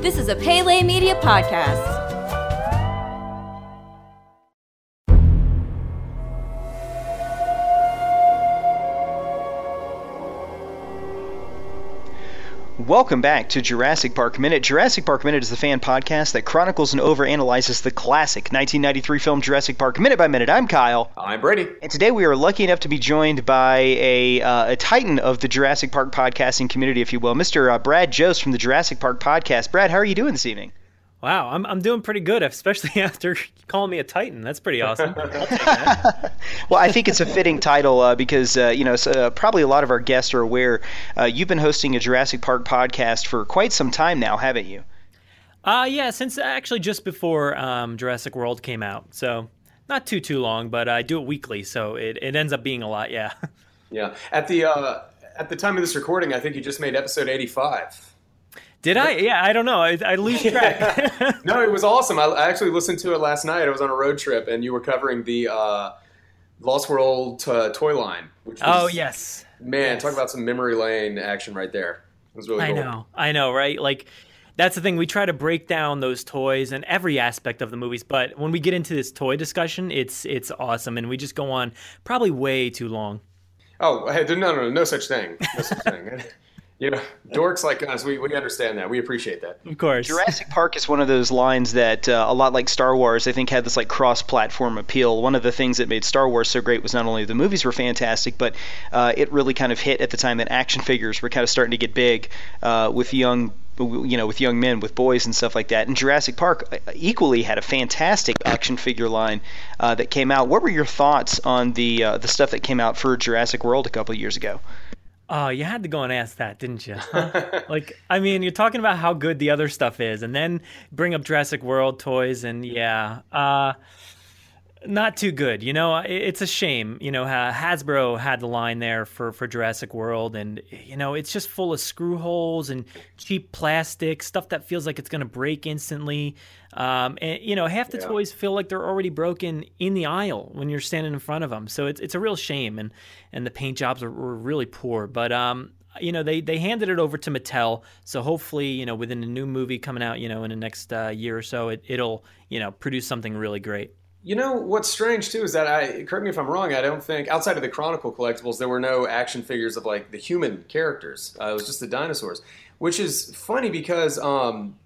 This is a Pele Media podcast. Welcome back to Jurassic Park Minute. Jurassic Park Minute is the fan podcast that chronicles and overanalyzes the classic 1993 film Jurassic Park minute by minute. I'm Kyle. I'm Brady. And today we are lucky enough to be joined by a, uh, a titan of the Jurassic Park podcasting community, if you will, Mr. Uh, Brad Jost from the Jurassic Park podcast. Brad, how are you doing this evening? Wow, I'm I'm doing pretty good, especially after calling me a Titan. That's pretty awesome. well, I think it's a fitting title uh, because uh, you know so, uh, probably a lot of our guests are aware uh, you've been hosting a Jurassic Park podcast for quite some time now, haven't you? Uh yeah, since actually just before um, Jurassic World came out, so not too too long, but I do it weekly, so it, it ends up being a lot. Yeah. Yeah. At the uh, at the time of this recording, I think you just made episode 85. Did I? Yeah, I don't know. I, I lose track. no, it was awesome. I, I, actually listened to it last night. I was on a road trip, and you were covering the uh, Lost World to- toy line. Which was, oh yes, man, yes. talk about some memory lane action right there. It was really. Cool. I cool. know, I know, right? Like that's the thing. We try to break down those toys and every aspect of the movies, but when we get into this toy discussion, it's it's awesome, and we just go on probably way too long. Oh, hey, no, no, no, no such thing. No such thing. you know, dorks like us, we, we understand that. We appreciate that. Of course. Jurassic Park is one of those lines that, uh, a lot like Star Wars, I think had this like cross-platform appeal. One of the things that made Star Wars so great was not only the movies were fantastic, but uh, it really kind of hit at the time that action figures were kind of starting to get big uh, with young you know, with young men, with boys and stuff like that. And Jurassic Park uh, equally had a fantastic action figure line uh, that came out. What were your thoughts on the uh, the stuff that came out for Jurassic World a couple of years ago? Oh, you had to go and ask that, didn't you? like, I mean, you're talking about how good the other stuff is, and then bring up Jurassic World toys, and yeah, uh, not too good. You know, it's a shame. You know, Hasbro had the line there for for Jurassic World, and you know, it's just full of screw holes and cheap plastic stuff that feels like it's going to break instantly. Um, and you know, half the yeah. toys feel like they're already broken in the aisle when you're standing in front of them. So it's it's a real shame, and and the paint jobs were, were really poor. But um, you know, they they handed it over to Mattel. So hopefully, you know, within a new movie coming out, you know, in the next uh, year or so, it, it'll you know produce something really great. You know what's strange too is that I correct me if I'm wrong. I don't think outside of the Chronicle collectibles there were no action figures of like the human characters. Uh, it was just the dinosaurs, which is funny because um,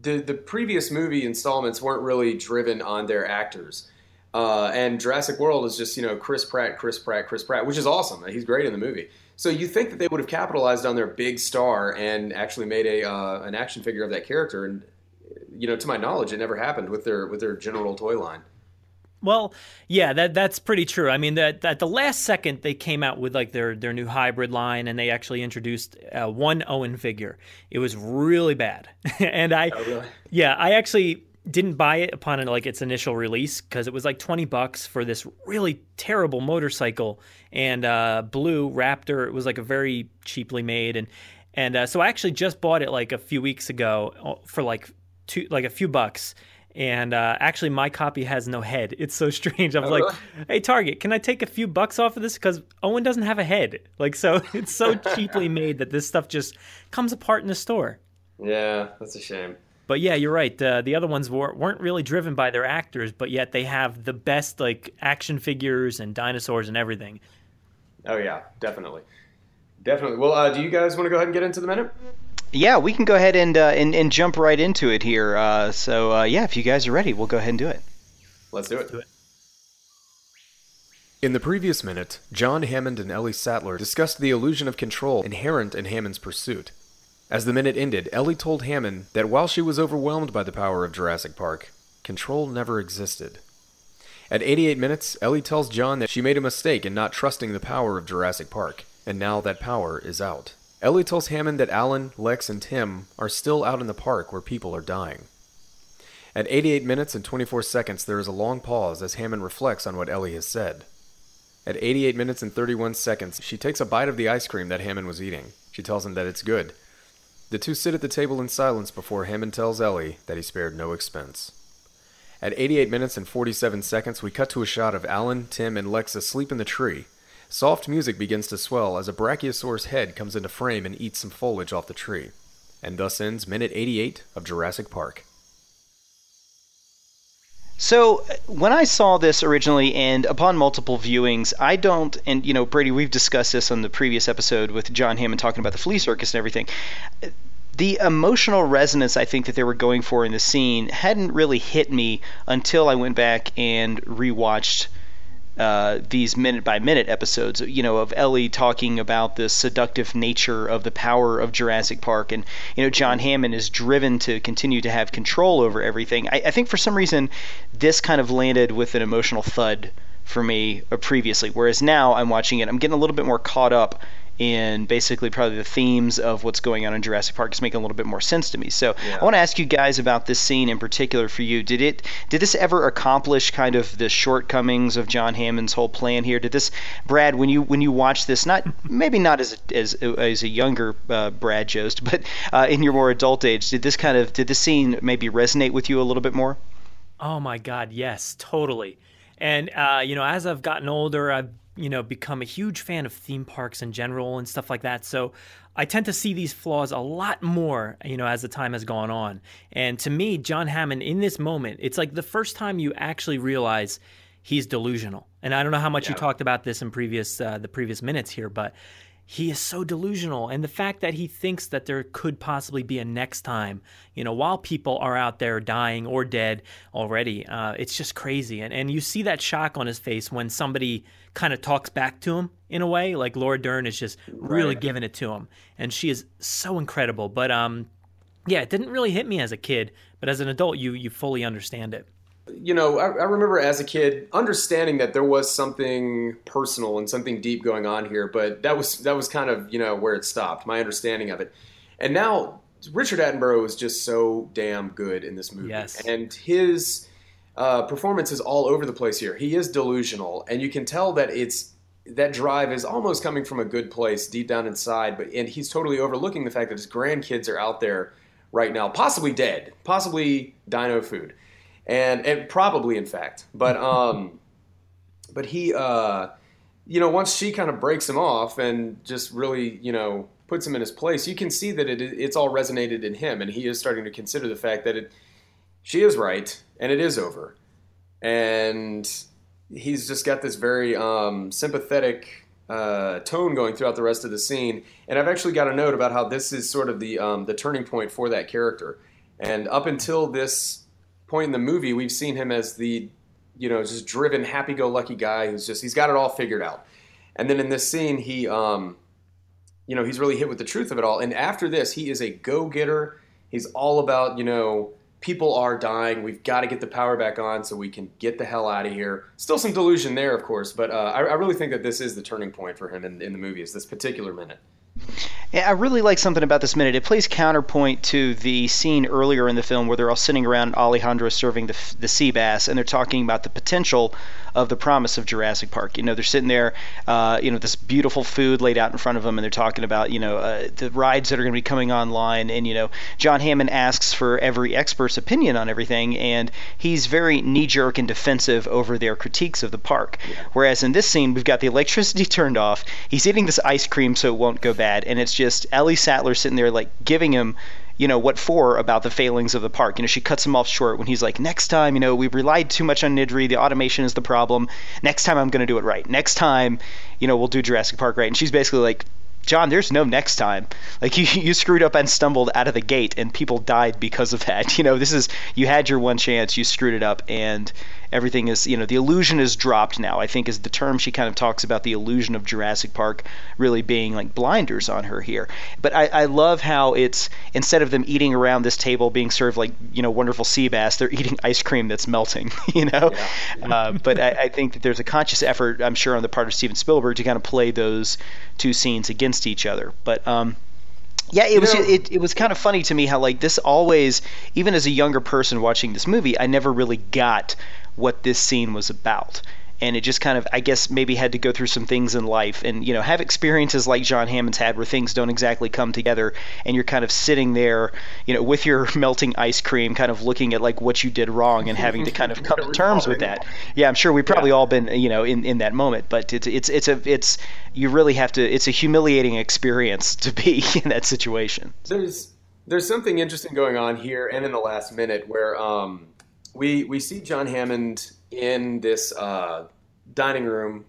the the previous movie installments weren't really driven on their actors. Uh, and Jurassic World is just you know Chris Pratt, Chris Pratt, Chris Pratt, which is awesome. He's great in the movie. So you think that they would have capitalized on their big star and actually made a uh, an action figure of that character, and you know to my knowledge, it never happened with their with their general toy line. Well, yeah, that that's pretty true. I mean, that at the last second they came out with like their their new hybrid line, and they actually introduced uh, one Owen figure. It was really bad, and I, oh, really? yeah, I actually didn't buy it upon like its initial release because it was like 20 bucks for this really terrible motorcycle and uh, blue raptor it was like a very cheaply made and and uh, so i actually just bought it like a few weeks ago uh, for like two like a few bucks and uh, actually my copy has no head. It's so strange. I was oh, like really? hey target can i take a few bucks off of this? Because owen doesn't have a head. Like so it's so cheaply made that this stuff just comes apart in the store. Yeah that's a shame. But yeah you're right. Uh, the other ones were, weren't really driven by their actors but yet they have the best like action figures and dinosaurs and everything. Oh yeah definitely. Definitely. Well uh, do you guys want to go ahead and get into the minute yeah, we can go ahead and uh, and, and jump right into it here. Uh, so uh, yeah, if you guys are ready, we'll go ahead and do it. Let's do it. do it. In the previous minute, John Hammond and Ellie Sattler discussed the illusion of control inherent in Hammond's pursuit. As the minute ended, Ellie told Hammond that while she was overwhelmed by the power of Jurassic Park, control never existed. At 88 minutes, Ellie tells John that she made a mistake in not trusting the power of Jurassic Park, and now that power is out. Ellie tells Hammond that Alan, Lex, and Tim are still out in the park where people are dying. At 88 minutes and 24 seconds, there is a long pause as Hammond reflects on what Ellie has said. At 88 minutes and 31 seconds, she takes a bite of the ice cream that Hammond was eating. She tells him that it's good. The two sit at the table in silence before Hammond tells Ellie that he spared no expense. At 88 minutes and 47 seconds, we cut to a shot of Alan, Tim, and Lex asleep in the tree, Soft music begins to swell as a Brachiosaurus head comes into frame and eats some foliage off the tree. And thus ends minute 88 of Jurassic Park. So uh, when I saw this originally, and upon multiple viewings, I don't, and you know, Brady, we've discussed this on the previous episode with John Hammond talking about the flea circus and everything. The emotional resonance I think that they were going for in the scene hadn't really hit me until I went back and rewatched uh, these minute by minute episodes, you know, of Ellie talking about the seductive nature of the power of Jurassic Park, and you know, John Hammond is driven to continue to have control over everything. I, I think for some reason, this kind of landed with an emotional thud for me previously, whereas now I'm watching it, I'm getting a little bit more caught up in basically probably the themes of what's going on in Jurassic Park is making a little bit more sense to me. So yeah. I want to ask you guys about this scene in particular for you. Did it did this ever accomplish kind of the shortcomings of John Hammond's whole plan here? Did this Brad when you when you watch this not maybe not as a, as as a younger uh, Brad Jost, but uh, in your more adult age, did this kind of did this scene maybe resonate with you a little bit more? Oh my God, yes, totally. And uh, you know, as I've gotten older, I've you know, become a huge fan of theme parks in general and stuff like that. So I tend to see these flaws a lot more, you know, as the time has gone on. And to me, John Hammond in this moment, it's like the first time you actually realize he's delusional. And I don't know how much yeah. you talked about this in previous uh, the previous minutes here, but he is so delusional. And the fact that he thinks that there could possibly be a next time you know while people are out there dying or dead already uh, it's just crazy. And, and you see that shock on his face when somebody kind of talks back to him in a way like laura dern is just really right. giving it to him. And she is so incredible. But um yeah it didn't really hit me as a kid but as an adult you you fully understand it you know, I, I, remember as a kid understanding that there was something personal and something deep going on here, but that was that was kind of you know where it stopped. My understanding of it, and now Richard Attenborough is just so damn good in this movie, yes. and his uh, performance is all over the place here. He is delusional, and you can tell that it's that drive is almost coming from a good place deep down inside, but and he's totally overlooking the fact that his grandkids are out there right now, possibly dead, possibly dino food and and probably in fact, but um, but he uh, you know, once she kind of breaks him off and just really you know puts him in his place, you can see that it it's all resonated in him, and he is starting to consider the fact that it she is right and it is over, and he's just got this very um, sympathetic uh, tone going throughout the rest of the scene. And I've actually got a note about how this is sort of the um, the turning point for that character. And up until this point in the movie, we've seen him as the, you know, just driven, happy-go-lucky guy who's just he's got it all figured out. And then in this scene, he, um, you know, he's really hit with the truth of it all. And after this, he is a go-getter. He's all about, you know, people are dying. We've got to get the power back on so we can get the hell out of here. Still some delusion there, of course, but uh, I, I, really think that this is the turning point for him in, in the movie. Is this particular minute? Yeah, I really like something about this minute. It plays counterpoint to the scene earlier in the film where they're all sitting around Alejandro serving the, the sea bass, and they're talking about the potential of the promise of Jurassic Park. You know, they're sitting there, uh, you know, this beautiful food laid out in front of them, and they're talking about, you know, uh, the rides that are going to be coming online. And, you know, John Hammond asks for every expert's opinion on everything, and he's very knee jerk and defensive over their critiques of the park. Yeah. Whereas in this scene, we've got the electricity turned off, he's eating this ice cream so it won't go bad, and it's just Ellie Sattler sitting there like giving him you know what for about the failings of the park. You know, she cuts him off short when he's like, "Next time, you know, we relied too much on Nedry. The automation is the problem. Next time, I'm going to do it right. Next time, you know, we'll do Jurassic Park right." And she's basically like, John, there's no next time. Like you, you screwed up and stumbled out of the gate, and people died because of that. You know, this is you had your one chance, you screwed it up, and everything is you know the illusion is dropped now. I think is the term she kind of talks about the illusion of Jurassic Park really being like blinders on her here. But I, I love how it's instead of them eating around this table being served like you know wonderful sea bass, they're eating ice cream that's melting. You know, yeah. uh, but I, I think that there's a conscious effort, I'm sure, on the part of Steven Spielberg to kind of play those two scenes against each other. But um, yeah, it you was it, it was kind of funny to me how like this always, even as a younger person watching this movie, I never really got what this scene was about and it just kind of I guess maybe had to go through some things in life. And you know have experiences like John Hammond's had where things don't exactly come together and you're kind of sitting there you know with your melting ice cream kind of looking at like what you did wrong and having to kind of come to terms with that. Yeah I'm sure we've probably yeah. all been you know in, in that moment but it's it's it's a it's you really have to it's a humiliating experience to be in that situation. There's There's something interesting going on here and in the last minute where um, we we see John Hammond in this uh, dining room,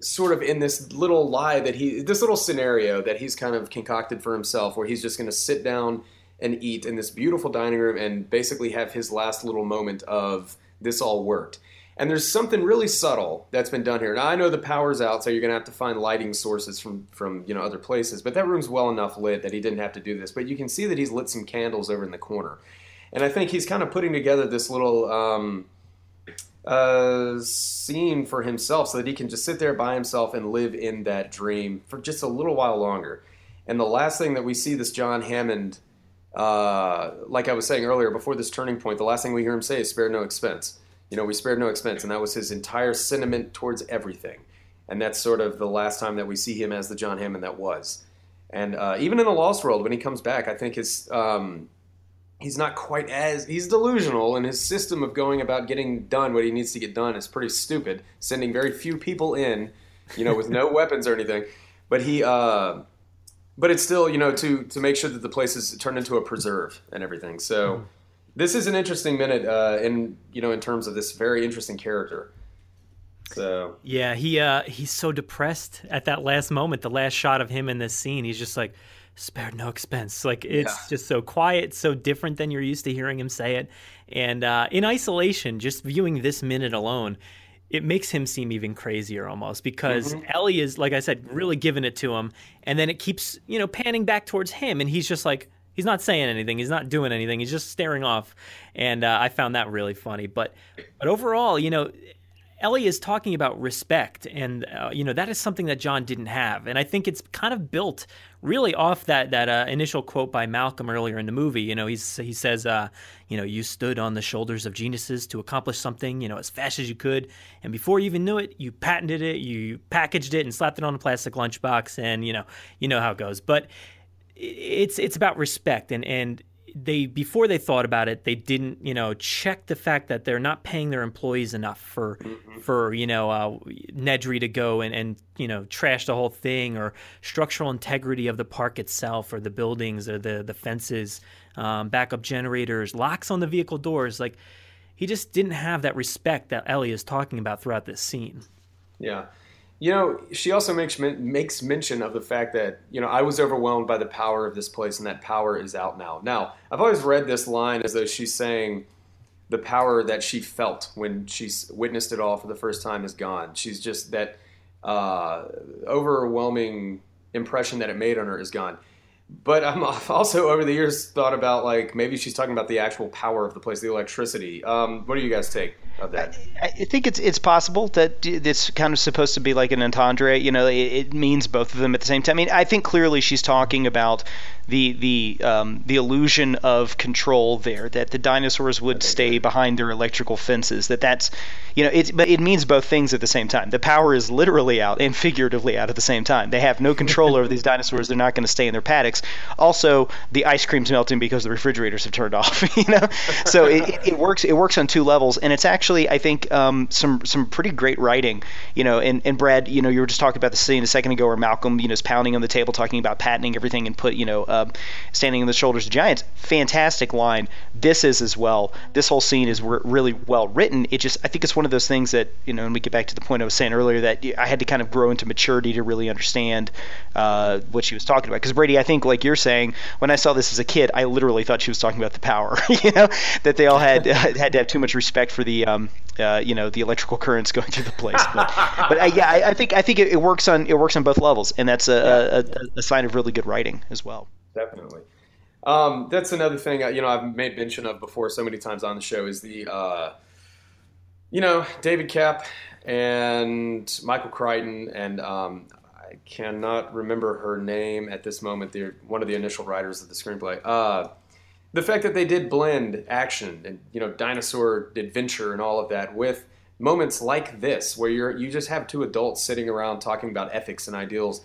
sort of in this little lie that he this little scenario that he's kind of concocted for himself, where he's just going to sit down and eat in this beautiful dining room and basically have his last little moment of this all worked. And there's something really subtle that's been done here. Now I know the power's out, so you're gonna have to find lighting sources from from you know other places. But that room's well enough lit that he didn't have to do this. But you can see that he's lit some candles over in the corner, and I think he's kind of putting together this little um, uh, scene for himself so that he can just sit there by himself and live in that dream for just a little while longer. And the last thing that we see this John Hammond, uh, like I was saying earlier, before this turning point, the last thing we hear him say is "spare no expense." You know, we spared no expense, and that was his entire sentiment towards everything. And that's sort of the last time that we see him as the John Hammond that was. And uh, even in the Lost World, when he comes back, I think his um, he's not quite as he's delusional, and his system of going about getting done what he needs to get done is pretty stupid. Sending very few people in, you know, with no weapons or anything. But he, uh, but it's still, you know, to to make sure that the place is turned into a preserve and everything. So. Mm this is an interesting minute uh, in you know in terms of this very interesting character. So yeah, he uh, he's so depressed at that last moment. The last shot of him in this scene, he's just like spared no expense. Like it's yeah. just so quiet, so different than you're used to hearing him say it. And uh, in isolation, just viewing this minute alone, it makes him seem even crazier almost because mm-hmm. Ellie is, like I said, really giving it to him, and then it keeps you know panning back towards him, and he's just like He's not saying anything. He's not doing anything. He's just staring off, and uh, I found that really funny. But but overall, you know, Ellie is talking about respect, and uh, you know that is something that John didn't have, and I think it's kind of built really off that that uh, initial quote by Malcolm earlier in the movie. You know, he's he says, uh, you know, you stood on the shoulders of geniuses to accomplish something, you know, as fast as you could, and before you even knew it, you patented it, you packaged it, and slapped it on a plastic lunchbox, and you know, you know how it goes, but it's it's about respect. And and they before they thought about it they didn't you know check the fact that they're not paying their employees enough for mm-hmm. for you know uh, Nedry to go and and you know trash the whole thing or structural integrity of the park itself or the buildings or the the fences um, backup generators locks on the vehicle doors. Like he just didn't have that respect that Ellie is talking about throughout this scene. Yeah you know, she also makes makes mention of the fact that you know I was overwhelmed by the power of this place, and that power is out now. Now, I've always read this line as though she's saying the power that she felt when she witnessed it all for the first time is gone. She's just that uh, overwhelming impression that it made on her is gone. But I'm also over the years thought about like maybe she's talking about the actual power of the place, the electricity. Um, what do you guys take? of that. I, I, think it's it's possible that it's kind of supposed to be like an entendre. You know, it, it, means both of them at the same time. I mean, I think clearly she's talking about the the um, the illusion of control there. That the dinosaurs would stay behind their electrical fences. That that's you know, it's but it means both things at the same time. The power is literally out and figuratively out at the same time. They have no control over these dinosaurs. They're not going to stay in their paddocks. Also, the ice cream's melting because the refrigerators have turned off. You know, so it, it, works. It works on two levels, and it's actually I think um, some some pretty great writing. You know, and, and Brad, you know, you were just talking about the scene a second ago where Malcolm, you know, is pounding on the table talking about patenting everything and put, you know, uh, standing on the shoulders of giants. Fantastic line. This is as well. This whole scene is re- really well written. It just, I think it's one of those things that, you know, and we get back to the point I was saying earlier that I had to kind of grow into maturity to really understand uh, what she was talking about. Because Brady, I think, like you're saying, when I saw this as a kid, I literally thought she was talking about the power. you know, that they all had had to have too much respect for the um, uh, you know the electrical currents going through the place. But, but I, yeah, I, I, think I think it, it, works on it works on both levels, and that's a, yeah. a, a sign of really good writing as well. Definitely. Um, that's another thing uh, you know I've made mention of before so many times on the show is the uh, you know David Koepp and Michael Crichton and um, I cannot remember her name at this moment. They're one of the initial writers of the screenplay. Uh, the fact that they did blend action and you know dinosaur adventure and all of that with moments like this where you're you just have two adults sitting around talking about ethics and ideals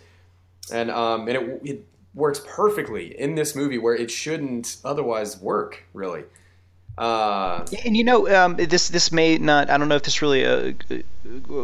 and um, and it, it works perfectly in this movie where it shouldn't otherwise work really Uh, and you know, um, this this may not. I don't know if this really uh,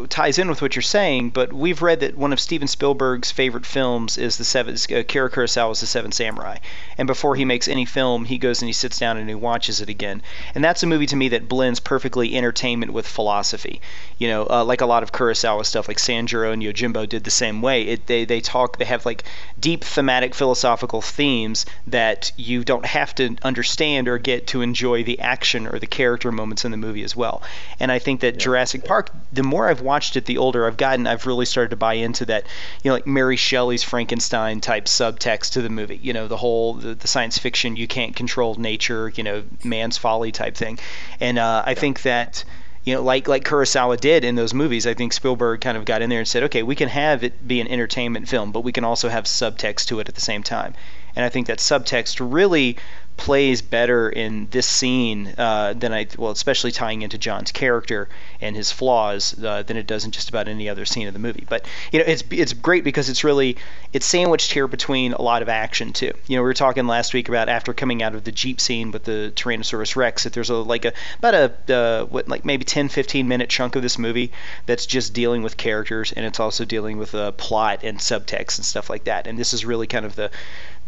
ties in with what you're saying, but we've read that one of Steven Spielberg's favorite films is the seven. Uh, Akira Kurosawa's The Seven Samurai, and before he makes any film, he goes and he sits down and he watches it again. And that's a movie to me that blends perfectly entertainment with philosophy. You know, uh, like a lot of Kurosawa stuff, like Sanjuro and Yojimbo did the same way. It they they talk. They have like deep thematic philosophical themes that you don't have to understand or get to enjoy the action or the character moments in the movie as well. And I think that yeah. Jurassic Park, the more I've watched it, the older I've gotten, I've really started to buy into that, you know, like Mary Shelley's Frankenstein type subtext to the movie. You know, the whole the, the science fiction you can't control nature, you know, man's folly type thing. And uh, I yeah. think that you know, like like Kurosawa did in those movies, I think Spielberg kind of got in there and said, okay, we can have it be an entertainment film, but we can also have subtext to it at the same time. And I think that subtext really plays better in this scene uh, than I well, especially tying into John's character and his flaws uh, than it does in just about any other scene of the movie. But you know, it's it's great because it's really it's sandwiched here between a lot of action too. You know, we were talking last week about after coming out of the Jeep scene with the Tyrannosaurus Rex that there's a like a about a uh, what like maybe 10 15 minute chunk of this movie that's just dealing with characters and it's also dealing with a plot and subtext and stuff like that. And this is really kind of the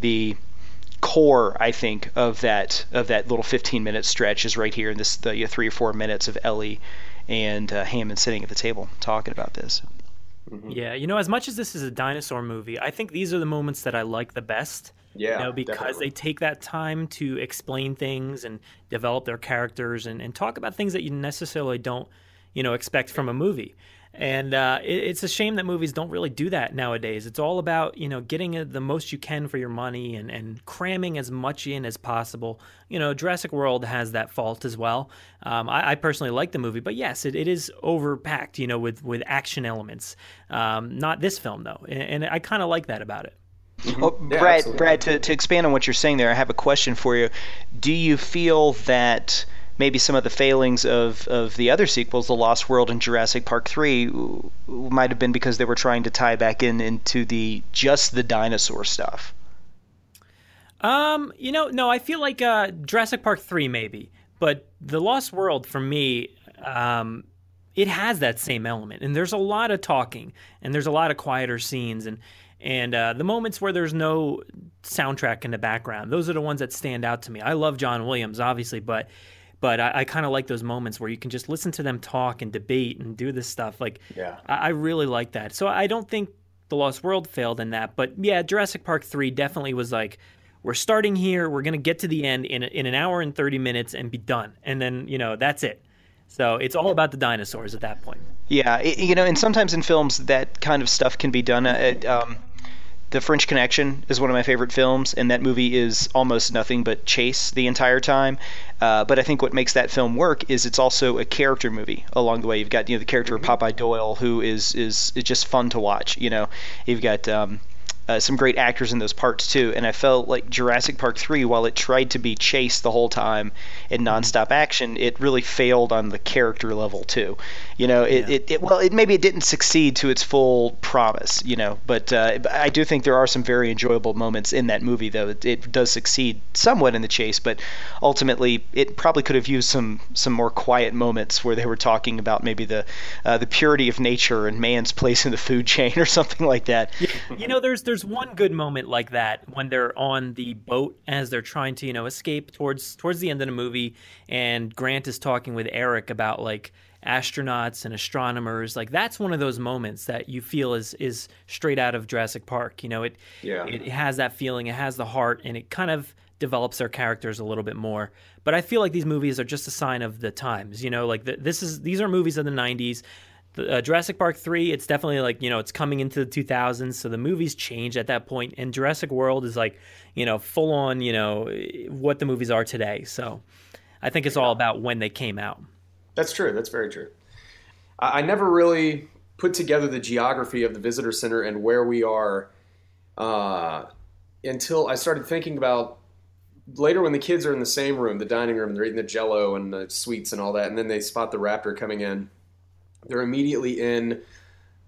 the core, I think, of that of that little 15 minute stretch is right here in this the you know, three or four minutes of Ellie and uh, Hammond sitting at the table talking about this. Mm-hmm. Yeah, you know, as much as this is a dinosaur movie, I think these are the moments that I like the best. Yeah, you know, because definitely. they take that time to explain things and develop their characters and, and talk about things that you necessarily don't, you know, expect from a movie. And uh, it, it's a shame that movies don't really do that nowadays. It's all about you know getting the most you can for your money and, and cramming as much in as possible. You know, Jurassic World has that fault as well. Um, I, I, personally like the movie, but yes, it, it is overpacked. You know, with with action elements. Um, not this film though, and, and I kind of like that about it. Mm-hmm. Well, yeah, Brad, absolutely. Brad, to, to expand on what you're saying there, I have a question for you. Do you feel that maybe some of the failings of, of the other sequels, The Lost World and Jurassic Park 3, might have been because they were trying to tie back in into the just the dinosaur stuff. Um, you know, no, I feel like uh, Jurassic Park 3 maybe, but The Lost World for me, um, it has that same element, and there's a lot of talking, and there's a lot of quieter scenes, and and uh, the moments where there's no soundtrack in the background, those are the ones that stand out to me. I love John Williams, obviously, but but I, I kind of like those moments where you can just listen to them talk and debate and do this stuff. Like, yeah, I, I really like that. So I don't think the Lost World failed in that, but yeah, Jurassic Park three definitely was like, we're starting here, we're gonna get to the end in in an hour and thirty minutes and be done, and then you know that's it. So it's all about the dinosaurs at that point. Yeah, it, you know, and sometimes in films that kind of stuff can be done. At, um, the French Connection is one of my favorite films, and that movie is almost nothing but chase the entire time. Uh, but I think what makes that film work is it's also a character movie along the way. You've got you know the character of mm-hmm. Popeye Doyle, who is is is just fun to watch. You know, you've got um, uh, some great actors in those parts too. And I felt like Jurassic Park 3, while it tried to be chase the whole time in mm-hmm. nonstop action, it really failed on the character level too. You know, it, yeah. it, it, well, it maybe it didn't succeed to its full promise. You know, but uh, I do think there are some very enjoyable moments in that movie, though it, it does succeed somewhat in the chase, but ultimately it probably could have used some some more quiet moments where they were talking about maybe the uh, the purity of nature and man's place in the food chain or something like that. You know, there's there's there's one good moment like that when they're on the boat as they're trying to you know escape towards towards the end of the movie, and Grant is talking with Eric about like astronauts and astronomers. Like that's one of those moments that you feel is is straight out of Jurassic Park. You know, it yeah. it has that feeling, it has the heart, and it kind of develops their characters a little bit more. But I feel like these movies are just a sign of the times. You know, like the, this is these are movies of the '90s uh, Jurassic Park 3, it's definitely like, you know, it's coming into the 2000s, so the movies changed at that point. point, and Jurassic World is like, you know, full on, you know, what the movies are today. So I think it's all about when they came out. That's true. That's very true. I, I never really put together the geography of the visitor center and where we are uh, until I started thinking about later when the kids are in the same room, the dining room, they're eating the jello and the sweets and all that, and then they spot the raptor coming in they're immediately in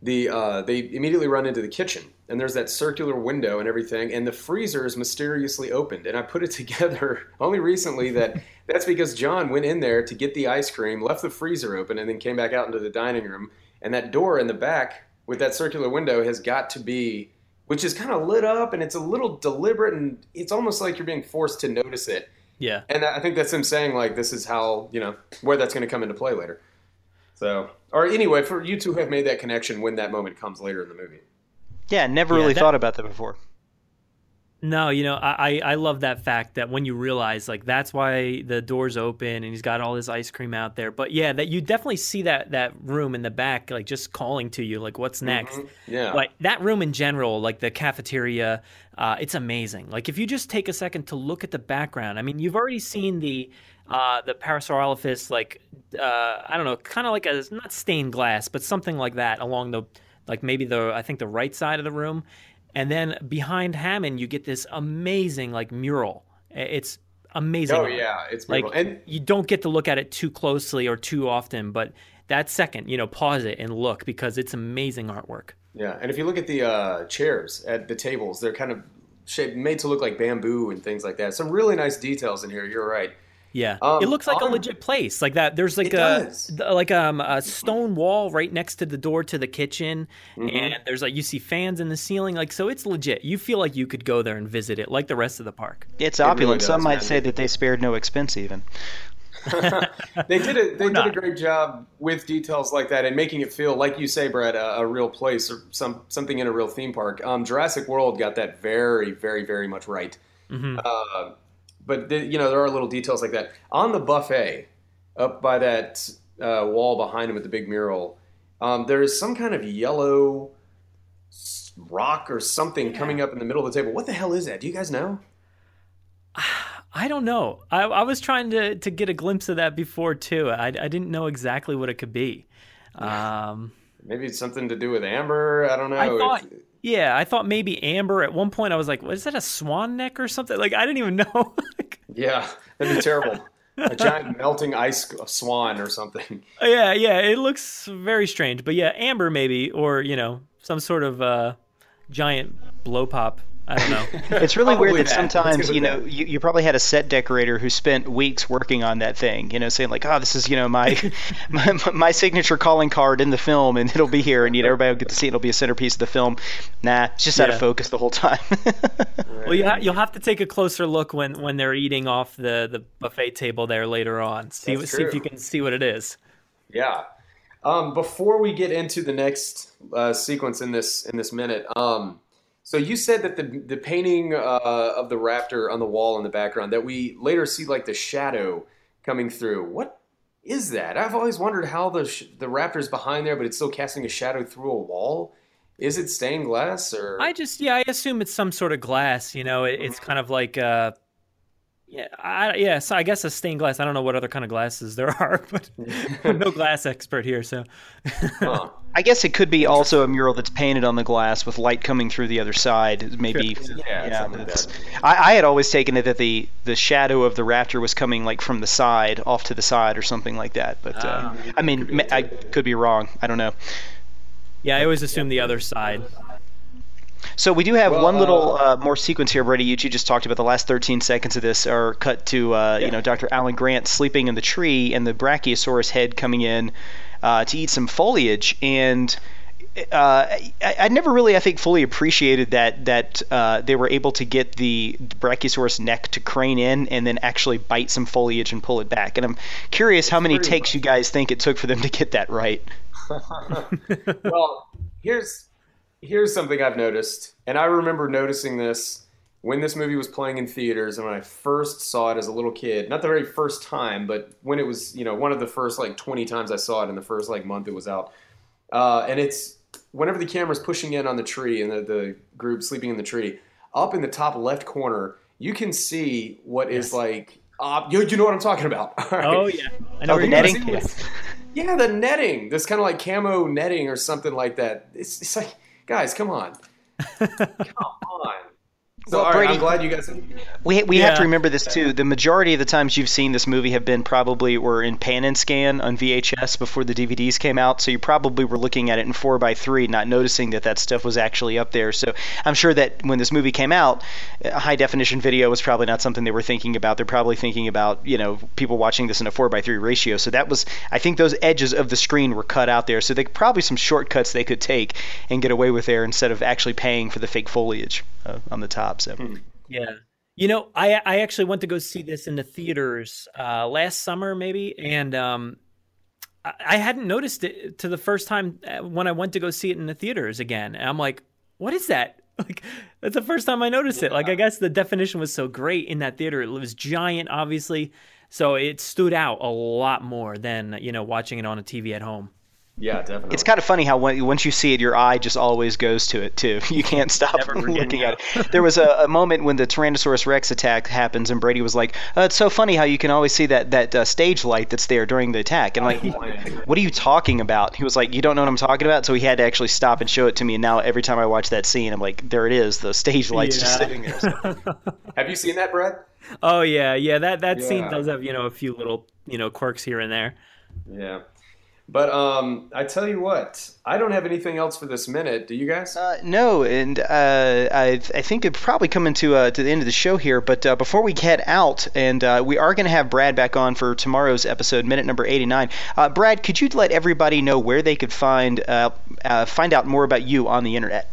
the uh, they immediately run into the kitchen, and there's that circular window and everything, and the freezer is mysteriously opened. And I put it together only recently that that's because John went in there to get the ice cream, left the freezer open, and then came back out into the dining room. And that door in the back with that circular window has got to be, which is kind of lit up, and it's a little deliberate, and it's almost like you're being forced to notice it. Yeah. And I think that's him saying like this is how you know where that's going to come into play later. So, or anyway, for you two have made that connection when that moment comes later in the movie. Yeah, never Yeah, really that- thought about that before. No, you know, I, I I love that fact that when you realize like that's why the door's open and he's got all his ice cream out there. But yeah, that you definitely see that that room in the back like just calling to you like what's next. Yeah. But that room in general, like the cafeteria, uh, it's amazing. Like if you just take a second to look at the background, I mean, you've already seen the uh, the Parasaurolophus, like uh, I don't know, kind of like a not stained glass, but something like that along the like maybe the I think the right side of the room, and then behind Hammond you get this amazing like mural. It's amazing. Oh yeah, it's Like and you don't get to look at it too closely or too often, but that second, you know, pause it and look because it's amazing artwork. yeah, and if you look at the uh, chairs at the tables, they're kind of shaped, made to look like bamboo and things like that. Some really nice details in here. You're right. Yeah, Um, it looks like a legit place. Like that. There's like It a does. like um, a stone wall right next to the door to the kitchen, Mm-hmm. and there's like you see fans in the ceiling. Like so, it's legit. You feel like you could go there and visit it, like the rest of the park. It's really opulent. Some does, might man. say that they spared no expense even. They did a they did a great job with details like that and making it feel like you say, Brett, a, a real place or some something in a real theme park. Um, Jurassic World got that very, very, very much right. Uh, but the, you know there are little details like that on the buffet up by that uh, wall behind him with the big mural. Um, there is some kind of yellow rock or something coming up in the middle of the table. What the hell is that? Do you guys know? I don't know. I, I was trying to to get a glimpse of that before too. I, I didn't know exactly what it could be. Um, Maybe it's something to do with amber. I don't know. I thought, yeah, I thought maybe amber. At one point, I was like, "Was that a swan neck or something?" Like I didn't even know. Yeah, that'd be terrible. a giant melting ice swan or something. yeah, yeah, it looks very strange. But yeah, amber maybe, or you know, some sort of uh, giant blow pop. I don't know. It's really Probably weird that, that. Sometimes you know you, you probably had a set decorator who spent weeks working on that thing. You know, saying like, "Oh, this is you know my my, my signature calling card in the film, and it'll be here, and you know everybody will get to see it. It'll be a centerpiece of the film." Nah, it's just out of focus the whole time. well, you ha- you'll have to take a closer look when when they're eating off the the buffet table there later on. See what, see if you can see what it is. Yeah. Um, before we get into the next uh, sequence in this in this minute, um, so you said that the the painting uh, of the raptor on the wall in the background that we later see like the shadow coming through. What is that? I've always wondered how the sh- the raptor's behind there, but it's still casting a shadow through a wall. Is it stained glass or? I just yeah, I assume it's some sort of glass. You know, it, it's kind of like uh, yeah, I, yeah. So I guess a stained glass. I don't know what other kind of glasses there are, but I'm no glass expert here. So Huh. I guess it could be also a mural that's painted on the glass with light coming through the other side. Maybe, Yeah, something like that. I, I had always taken it that the the shadow of the raptor was coming like from the side, off to the side, or something like that. But uh, Ah. I mean, ma- I could be wrong. I don't know. yeah, I always assume the other side. So we do have Well, one little uh, uh, more sequence here, Brady. You just talked about the last 13 seconds of this are cut to uh, you know Dr. Alan Grant sleeping in the tree and the Brachiosaurus head coming in uh, to eat some foliage and. Uh, I, I never really, I think, fully appreciated that that uh, they were able to get the Brachiosaurus neck to crane in and then actually bite some foliage and pull it back. And I'm curious how many pretty takes you guys think it took for them to get that right. well, here's here's something I've noticed, and I remember noticing this when this movie was playing in theaters, and when I first saw it as a little kid. Not the very first time, but when it was, you know, one of the first like 20 times I saw it in the first like month it was out. Uh, and it's whenever the camera's pushing in on the tree and the, the group sleeping in the tree, up in the top left corner, you can see what is Yes. like. Uh, you, you know what I'm talking about. All right. Oh yeah, I know Oh, the netting? going. Yes. Yeah, the netting. This kind of like camo netting or something like that. It's, it's like, guys, come on. come on. So, Well, all right, Brady- I'm glad you guys. We we have to remember this too. The majority of the times you've seen this movie have been probably were in pan and scan on VHS before the DVDs came out. So you probably were looking at it in four by three, not noticing that that stuff was actually up there. So I'm sure that when this movie came out, high definition video was probably not something they were thinking about. They're probably thinking about you know people watching this in a four by three ratio. So that was I think those edges of the screen were cut out there. So they probably some shortcuts they could take and get away with there instead of actually paying for the fake foliage uh, on the top. So. Yeah. You know, I I actually went to go see this in the theaters uh, last summer, maybe, and um, I, I hadn't noticed it to the first time uh, when I went to go see it in the theaters again. And I'm like, what is that? Like, that's the first time I noticed it. Like, I guess the definition was so great in that theater. It was giant, obviously, so it stood out a lot more than you know watching it on a TV at home. Yeah, definitely. It's kind of funny how when, once you see it, your eye just always goes to it too. You can't stop looking at it. There was a, a moment when the Tyrannosaurus Rex attack happens, and Brady was like, uh, "It's so funny how you can always see that that uh, stage light that's there during the attack." And I'm like, "What are you talking about?" He was like, "You don't know what I'm talking about." So he had to actually stop and show it to me. And now every time I watch that scene, I'm like, "There it is. The stage light's just sitting there." So- Have you seen that, Brad? Oh yeah, yeah. That that scene does have you know a few little you know quirks here and there. Yeah. But um, I tell you what, I don't have anything else for this minute. Do you guys? Uh, no, and uh, I, I think it's probably coming to uh, to the end of the show here. But uh, before we head out, and uh, we are going to have Brad back on for tomorrow's episode, minute number eighty nine. Uh, Brad, could you let everybody know where they could find uh, uh, find out more about you on the internet?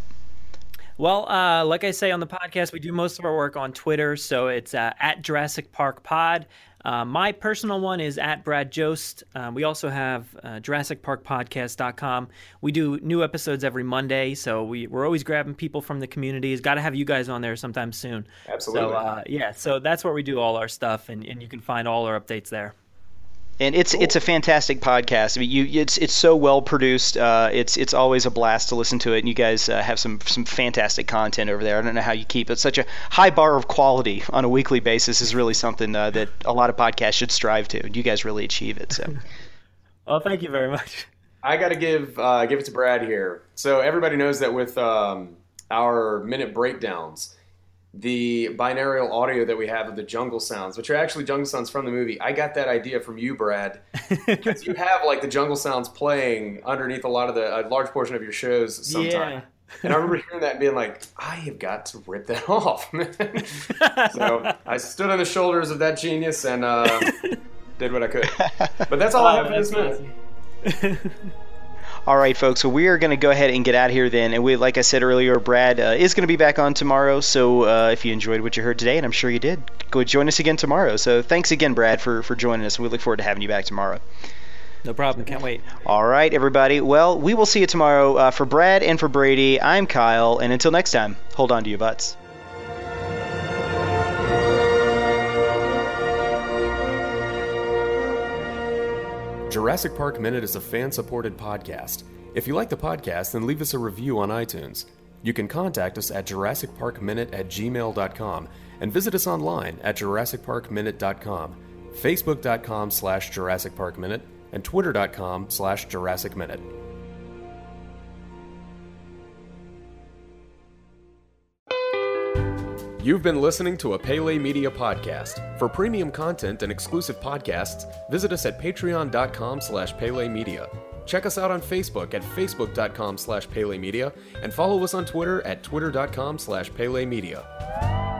Well, uh, like I say on the podcast, we do most of our work on Twitter, so it's uh, at Jurassic Park Pod. Uh, my personal one is at Brad Jost. Uh, we also have uh, JurassicParkPodcast.com. We do new episodes every Monday, so we, we're always grabbing people from the communities. Got to have you guys on there sometime soon. Absolutely. So, uh, yeah, so that's where we do all our stuff, and, and you can find all our updates there. And it's it's a fantastic podcast. I mean, you it's it's so well produced. Uh, it's it's always a blast to listen to it. And you guys uh, have some some fantastic content over there. I don't know how you keep it such a high bar of quality on a weekly basis is really something uh, that a lot of podcasts should strive to. And you guys really achieve it. So. Oh, thank you very much. I got to give uh, give it to Brad here. So everybody knows that with um, our minute breakdowns, the binaural audio that we have of the jungle sounds, which are actually jungle sounds from the movie, I got that idea from you, Brad, because you have like the jungle sounds playing underneath a lot of the a large portion of your shows sometimes. Yeah. And I remember hearing that and being like, I have got to rip that off. so I stood on the shoulders of that genius and uh, did what I could. But that's all I have for this minute. All right, folks. So we are going to go ahead and get out of here then. And we, like I said earlier, Brad uh, is going to be back on tomorrow. So uh, if you enjoyed what you heard today, and I'm sure you did, go join us again tomorrow. So thanks again, Brad, for for joining us. We look forward to having you back tomorrow. No problem. Can't wait. All right, everybody. Well, we will see you tomorrow. Uh, for Brad and for Brady, I'm Kyle. And until next time, hold on to your butts. Jurassic Park Minute is a fan supported podcast. If you like the podcast, then leave us a review on iTunes. You can contact us at JurassicParkMinute at gmail.com and visit us online at JurassicParkMinute.com, Facebook.com slash Jurassic Park Minute, and Twitter.com slash Jurassic Minute. You've been listening to a Pele Media podcast. For premium content and exclusive podcasts, visit us at patreon.com slash Pele Media. Check us out on Facebook at facebook.com slash Pele Media and follow us on Twitter at twitter.com slash Pele Media.